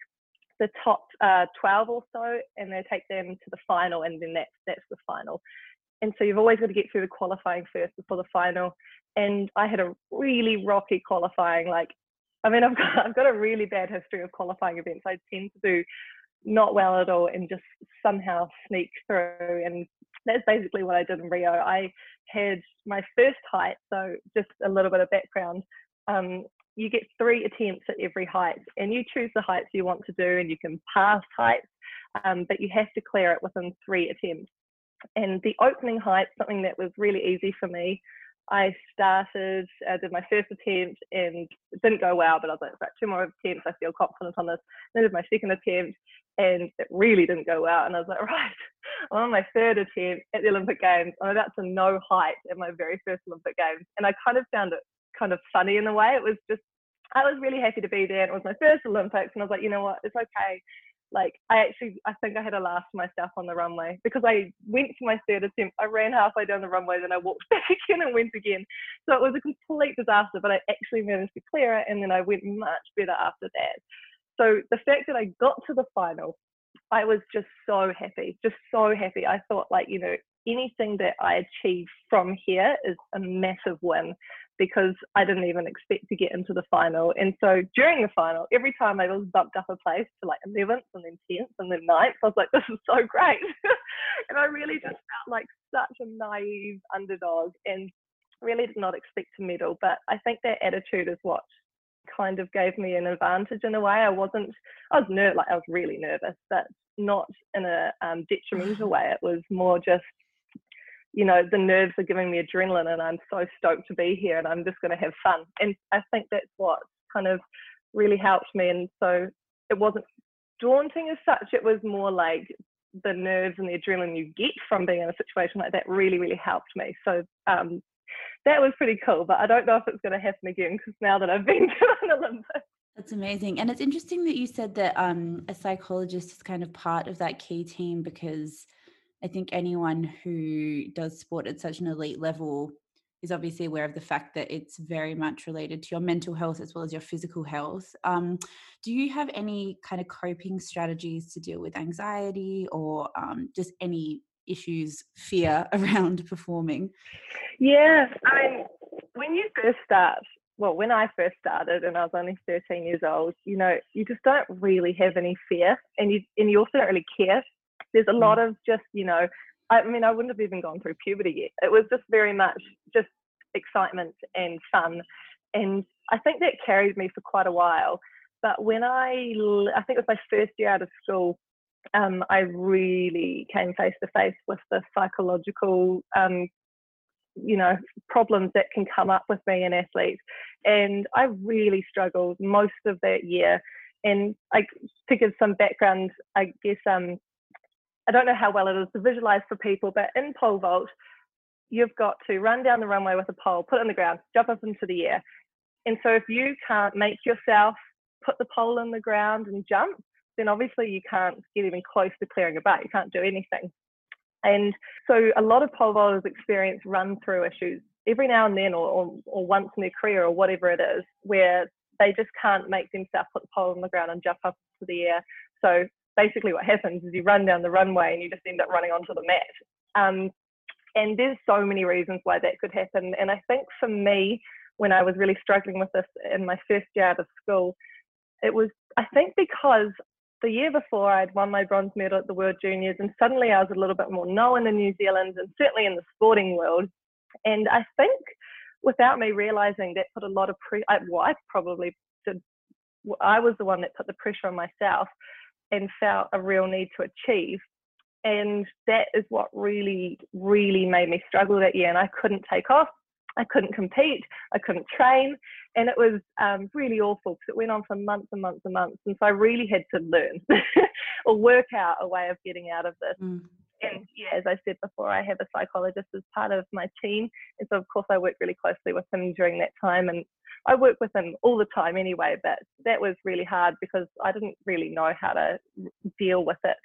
the top uh, 12 or so and they take them to the final and then that's that's the final and so you've always got to get through the qualifying first before the final and i had a really rocky qualifying like i mean i've got <laughs> i've got a really bad history of qualifying events. I tend to do not well at all and just somehow sneak through and that's basically what i did in rio. I had my first height so just a little bit of background um, you get three attempts at every height and you choose the heights you want to do and you can pass heights um, but you have to clear it within three attempts. And the opening height something that was really easy for me I started, I did my first attempt and it didn't go well, but I was like, right, two more attempts, I feel confident on this. Then I did my second attempt and it really didn't go well. And I was like, <laughs> right, I'm on my third attempt at the Olympic Games. I'm about to no height at my very first Olympic Games. And I kind of found it kind of funny in a way. It was just, I was really happy to be there. And it was my first Olympics. And I was like, you know what, it's okay like I actually I think I had a laugh to myself on the runway because I went to my third attempt. I ran halfway down the runway, then I walked <laughs> back again and went again. So it was a complete disaster, but I actually managed to clear it and then I went much better after that. So the fact that I got to the final, I was just so happy, just so happy. I thought like, you know, anything that I achieve from here is a massive win because I didn't even expect to get into the final. And so during the final, every time I was bumped up a place to like 11th and then 10th and then 9th, I was like, this is so great. <laughs> and I really just felt like such a naive underdog and really did not expect to medal. But I think that attitude is what kind of gave me an advantage in a way. I wasn't, I was nervous, like I was really nervous, but not in a um, <laughs> detrimental way. It was more just you know, the nerves are giving me adrenaline and I'm so stoked to be here and I'm just going to have fun. And I think that's what kind of really helped me. And so it wasn't daunting as such, it was more like the nerves and the adrenaline you get from being in a situation like that really, really helped me. So um, that was pretty cool, but I don't know if it's going to happen again because now that I've <laughs> been to an Olympics. That's amazing. And it's interesting that you said that um, a psychologist is kind of part of that key team because – I think anyone who does sport at such an elite level is obviously aware of the fact that it's very much related to your mental health as well as your physical health. Um, do you have any kind of coping strategies to deal with anxiety or um, just any issues, fear <laughs> around performing? Yeah, I mean, when you first start, well, when I first started and I was only 13 years old, you know, you just don't really have any fear and you, and you also don't really care there's a lot mm. of just, you know, I mean, I wouldn't have even gone through puberty yet. It was just very much just excitement and fun. And I think that carried me for quite a while. But when I, I think it was my first year out of school, um, I really came face to face with the psychological, um, you know, problems that can come up with being an athlete. And I really struggled most of that year. And I, to give some background, I guess um, I don't know how well it is to visualize for people, but in pole vault, you've got to run down the runway with a pole, put it on the ground, jump up into the air. And so if you can't make yourself put the pole in the ground and jump, then obviously you can't get even close to clearing a butt. You can't do anything. And so a lot of pole vaulters experience run through issues every now and then or, or, or once in their career or whatever it is, where they just can't make themselves put the pole on the ground and jump up to the air. So basically what happens is you run down the runway and you just end up running onto the mat. Um, and there's so many reasons why that could happen. And I think for me, when I was really struggling with this in my first year out of school, it was, I think, because the year before I'd won my bronze medal at the World Juniors, and suddenly I was a little bit more known in New Zealand and certainly in the sporting world. And I think without me realizing that put a lot of pressure, well, I probably did, I was the one that put the pressure on myself and felt a real need to achieve. And that is what really, really made me struggle that year. And I couldn't take off. I couldn't compete. I couldn't train. And it was um, really awful because it went on for months and months and months. And so I really had to learn <laughs> or work out a way of getting out of this. Mm. And yeah, as I said before, I have a psychologist as part of my team. And so, of course, I work really closely with him during that time. And I work with him all the time anyway, but that was really hard because I didn't really know how to deal with it.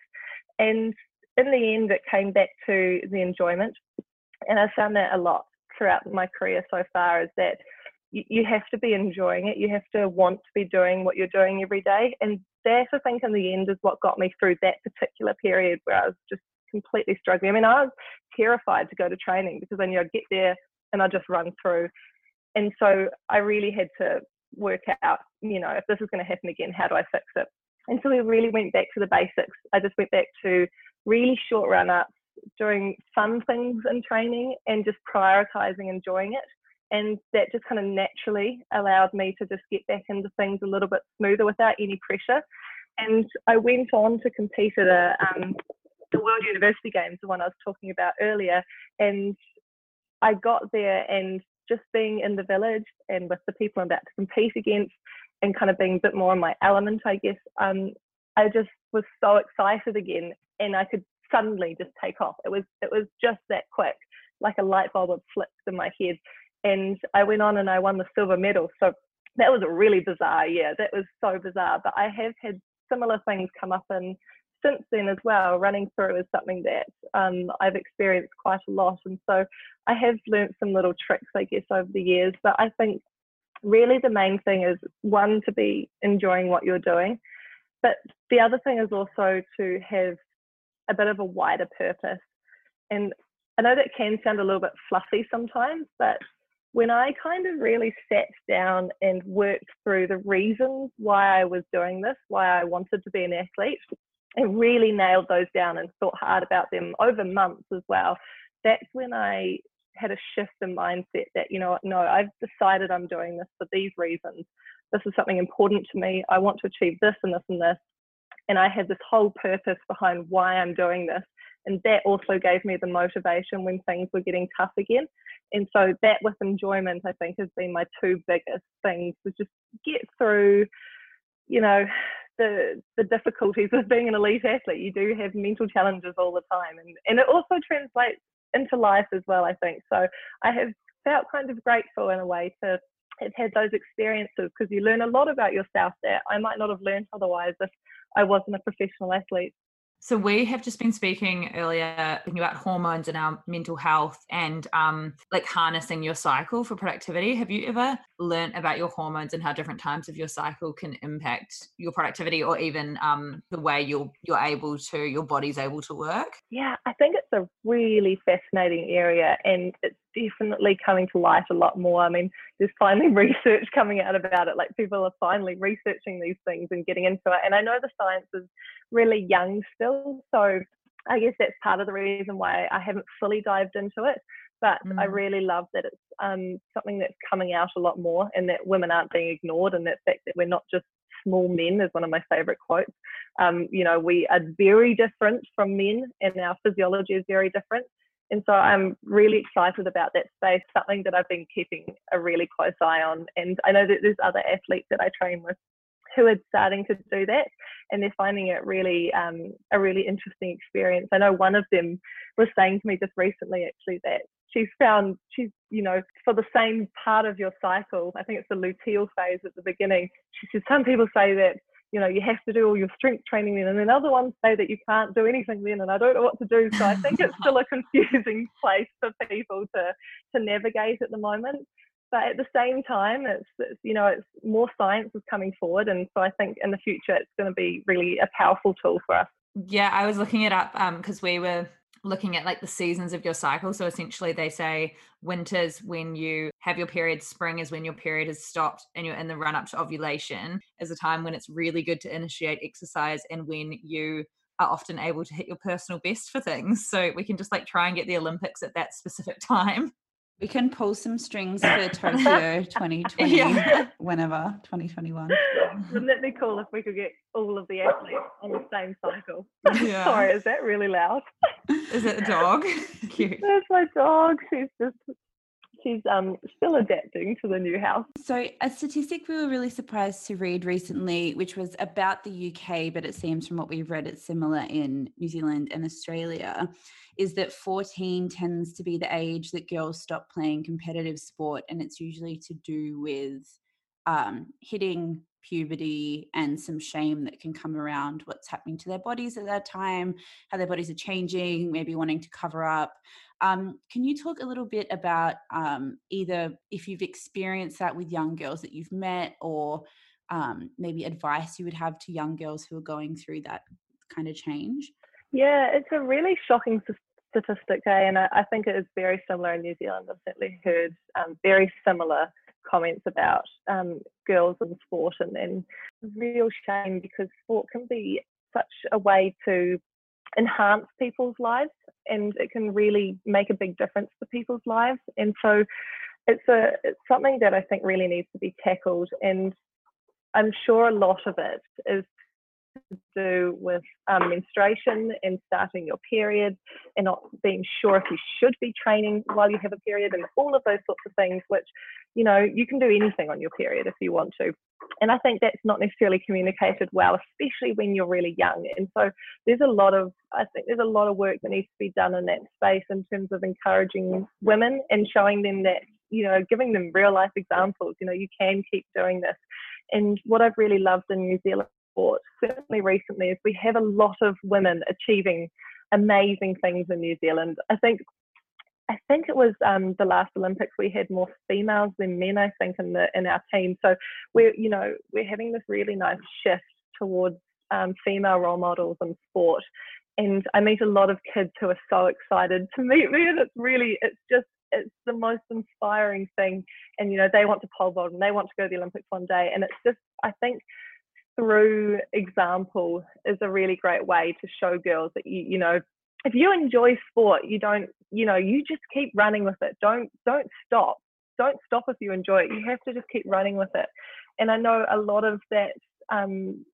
And in the end, it came back to the enjoyment. And I found that a lot throughout my career so far is that you, have to be enjoying it. You have to want to be doing what you're doing every day. And that, I think, in the end, is what got me through that particular period where I was just completely struggling. I mean, I was terrified to go to training because I knew I'd get there and I'd just run through and so I really had to work out, you know, if this is going to happen again, how do I fix it? And so we really went back to the basics. I just went back to really short run ups, doing fun things in training and just prioritizing enjoying it. And that just kind of naturally allowed me to just get back into things a little bit smoother without any pressure. And I went on to compete at a, um, the World University Games, the one I was talking about earlier. And I got there and just being in the village and with the people I'm about to compete against and kind of being a bit more in my element, I guess, um, I just was so excited again and I could suddenly just take off. It was it was just that quick, like a light bulb had flipped in my head. And I went on and I won the silver medal. So that was a really bizarre year. That was so bizarre. But I have had similar things come up in since then as well. Running through is something that um, I've experienced quite a lot. And so I have learned some little tricks, I guess, over the years. But I think really the main thing is one, to be enjoying what you're doing. But the other thing is also to have a bit of a wider purpose. And I know that can sound a little bit fluffy sometimes, but when I kind of really sat down and worked through the reasons why I was doing this, why I wanted to be an athlete, and really nailed those down and thought hard about them over months as well, that's when I had a shift in mindset that, you know no, I've decided I'm doing this for these reasons. This is something important to me. I want to achieve this and this and this. And I had this whole purpose behind why I'm doing this. And that also gave me the motivation when things were getting tough again. And so that with enjoyment, I think, has been my two biggest things to just get through, you know, the the difficulties of being an elite athlete. You do have mental challenges all the time. And and it also translates into life as well, I think. So I have felt kind of grateful in a way to have had those experiences because you learn a lot about yourself that I might not have learned otherwise if I wasn't a professional athlete. So we have just been speaking earlier about hormones and our mental health and um, like harnessing your cycle for productivity. Have you ever learned about your hormones and how different times of your cycle can impact your productivity or even um, the way you're you're able to your body's able to work? Yeah, I think it's a really fascinating area and it's definitely coming to light a lot more. I mean, there's finally <laughs> research coming out about it. Like people are finally researching these things and getting into it. And I know the science is really young still. So I guess that's part of the reason why I haven't fully dived into it. But mm. I really love that it's um, something that's coming out a lot more and that women aren't being ignored and that fact that we're not just small men is one of my favorite quotes. Um, you know, we are very different from men and our physiology is very different. And so I'm really excited about that space, something that I've been keeping a really close eye on. And I know that there's other athletes that I train with who are starting to do that and they're finding it really um, a really interesting experience. I know one of them was saying to me just recently actually that she's found she's you know for the same part of your cycle i think it's the luteal phase at the beginning she said some people say that you know you have to do all your strength training then and then other ones say that you can't do anything then and i don't know what to do. So i think it's still a <laughs> confusing <laughs> place for people to to navigate at the moment. But at the same time it's, it's, you know it's more science is coming forward and so i think in the future it's going to be really a powerful tool for us. Yeah i was looking it up because um, we were looking at like the seasons of your cycle. So essentially, they say winter's when you have your period, spring is when your period has stopped and you're in the run up to ovulation, is a time when it's really good to initiate exercise and when you are often able to hit your personal best for things. <laughs> So we can just like try and get the Olympics at that specific <laughs> time. We can pull some strings <laughs> for Tokyo 2020, yeah. whenever 2021. Wouldn't it be cool if we could get all of the athletes on the same cycle? Yeah. Sorry, is that really loud? Is it a dog? <laughs> Cute. That's my dog. She's just she's um, still adapting to the new house. So, a statistic we were really surprised to read recently, which was about the UK, but it seems from what we've read, it's similar in New Zealand and Australia, is that 14 tends to be the age that girls stop playing competitive sport. And it's usually to do with um, hitting puberty and some shame that can come around what's happening to their bodies at that time, how their bodies are changing, maybe wanting to cover up. Um, can you talk a little bit about um, either if you've experienced that with young girls that you've met or um, maybe advice you would have to young girls who are going through that kind of change? Yeah, it's a really shocking statistic, eh? and I, I think it is very similar in New Zealand. I've certainly heard um, very similar comments about um, girls in sport and, and real shame because sport can be such a way to enhance people's lives and it can really make a big difference to people's lives. And so it's a it's something that I think really needs to be tackled and I'm sure a lot of it is to do with um, menstruation and starting your period and not being sure if you should be training while you have a period and all of those sorts of things, which, you know, you can do anything on your period if you want to. And I think that's not necessarily communicated well, especially when you're really young. And so there's a lot of, I think there's a lot of work that needs to be done in that space in terms of encouraging women and showing them that, you know, giving them real life examples, you know, you can keep doing this. And what I've really loved in New Zealand sport, certainly recently, is we have a lot of women achieving amazing things in New Zealand. I think I think it was um, the last Olympics we had more females than men. I think in the in our team. So we're you know we're having this really nice shift towards um, female role models in sport. And I meet a lot of kids who are so excited to meet me, and it's really it's just it's the most inspiring thing. And you know they want to pole vault and they want to go to the Olympics one day, and it's just I think through example is a really great way to show girls that you you know if you enjoy sport you don't you know you just keep running with it. Don't don't stop. Don't stop if you enjoy it. You have to just keep running with it. And i know a lot of that um,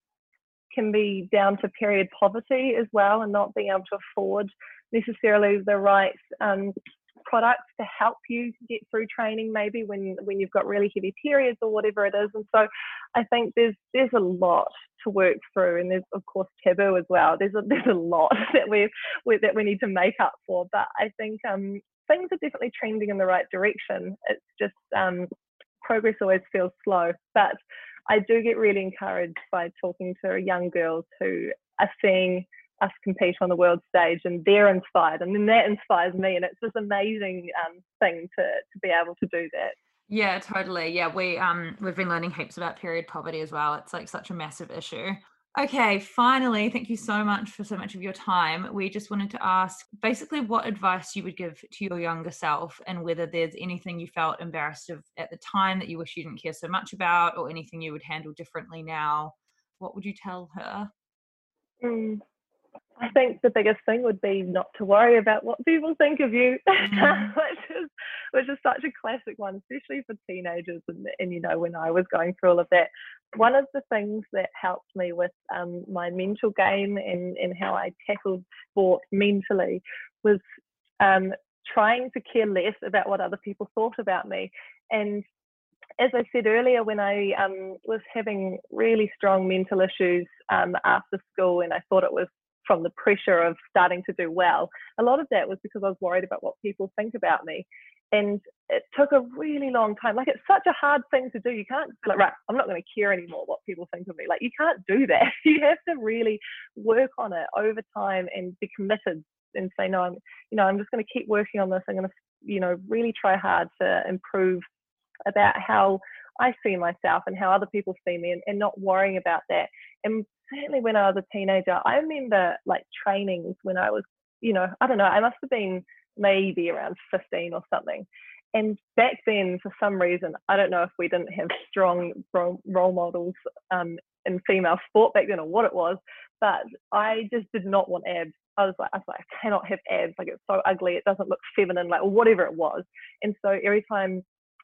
can be down to period poverty as well and not being able to afford necessarily the right um, products to help you get through training maybe when when you've got really heavy periods or whatever it is. And so i think there's there's a lot to work through and there's of course taboo as well. There's a <laughs> there's a lot that we that we need to make up for. But i think um things are definitely trending in the right direction. It's just um progress always feels slow. But i do get really encouraged by talking to young girls who are seeing us compete on the world stage and they're inspired and then that inspires me and it's this amazing um, thing to, to be able to do that. Yeah totally. Yeah we um we've been learning heaps about period poverty as well. It's like such a massive issue. Okay finally thank you so much for so much of your time. We just wanted to ask basically what advice you would give to your younger self and whether there's anything you felt embarrassed of at the time that you wish you didn't care so much about or anything you would handle differently now. What would you tell her? Mm. I think the biggest thing would be not to worry about what people think of you, <laughs> mm. which is which is such a classic one, especially for teenagers. And, and you know, when I was going through all of that, one of the things that helped me with um, my mental game and and how I tackled sport mentally was um, trying to care less about what other people thought about me. And as I said earlier, when I um, was having really strong mental issues um, after school, and I thought it was from the pressure of starting to do well. A lot of that was because I was worried about what people think about me. And it took a really long time. Like it's such a hard thing to do. You can't like, right, I'm not going to care anymore what people think of me. Like you can't do that. <laughs> You have to really work on it over time and be committed and say, no, I'm, you know, I'm just going to keep working on this. I'm going to, you know, really try hard to improve about how I see myself and how other people see me and, and not worrying about that. And certainly when I was a teenager, I remember like trainings when I was, you know, I don't know, I must have been maybe around 15 or something. And back then, for some reason, I don't know if we didn't have <laughs> strong role models um, in female sport back then or what it was, but I just did not want abs. I was like, I was like, I cannot have abs. Like it's so ugly. It doesn't look feminine, like or whatever it was. And so every time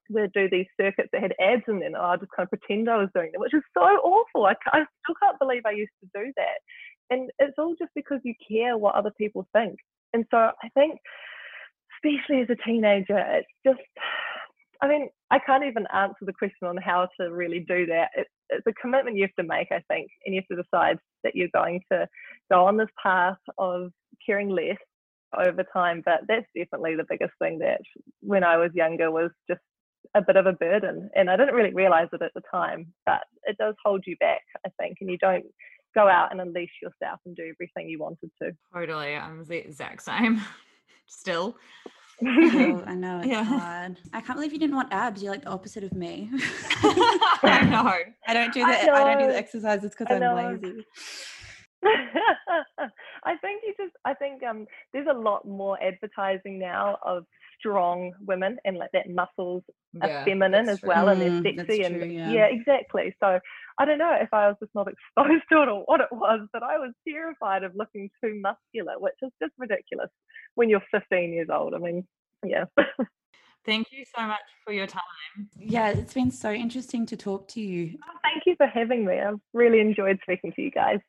we'd do these circuits that had ads in them, and I just kind of pretend I was doing them, which is so awful. I, I still can't believe I used to do that. And it's all just because you care what other people think. And so I think, especially as a teenager, it's just, I mean, I can't even answer the question on how to really do that. It, it's a commitment you have to make, I think, and you have to decide that you're going to go on this path of caring less over time. But that's definitely the biggest thing that when I was younger was just a bit of a burden. And I didn't really realize it at the time, but it does hold you back, I think, and you don't go out and unleash yourself and do everything you wanted to. Totally. I'm the exact same <laughs> still. <laughs> oh, I know it's yeah. hard. I can't believe you didn't want abs. You're like the opposite of me. <laughs> I know. I don't do the I, I don't do the exercises because I'm lazy. <laughs> I think you just I think um there's a lot more advertising now of strong women and like that muscles yeah, are feminine as well and they're mm, sexy and true, yeah. yeah. exactly so i don't know if i was just not exposed <laughs> to it or what it was but i was terrified of looking too muscular which is just ridiculous when you're 15 years old i mean yeah Thank you so much for your time. Yeah, it's been so interesting to talk to you. Thank you for having me. I've really enjoyed speaking to you guys.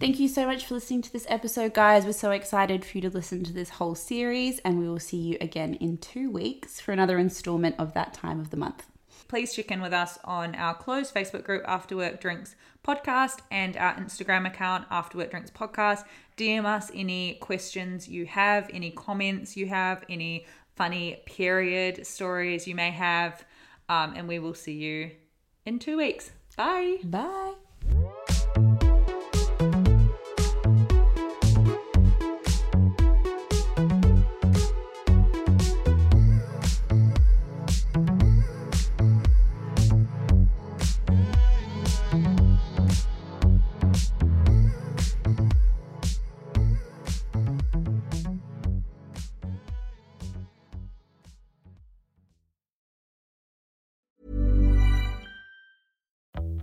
Thank you so much for listening to this episode, guys. We're so excited for you to listen to this whole series, and we will see you again in two weeks for another installment of that time of the month. Please check in with us on our closed Facebook group, After Work Drinks Podcast, and our Instagram account, After Work Drinks Podcast. DM us any questions you have, any comments you have, any funny period stories you may have, um, and we will see you in two weeks. Bye. Bye.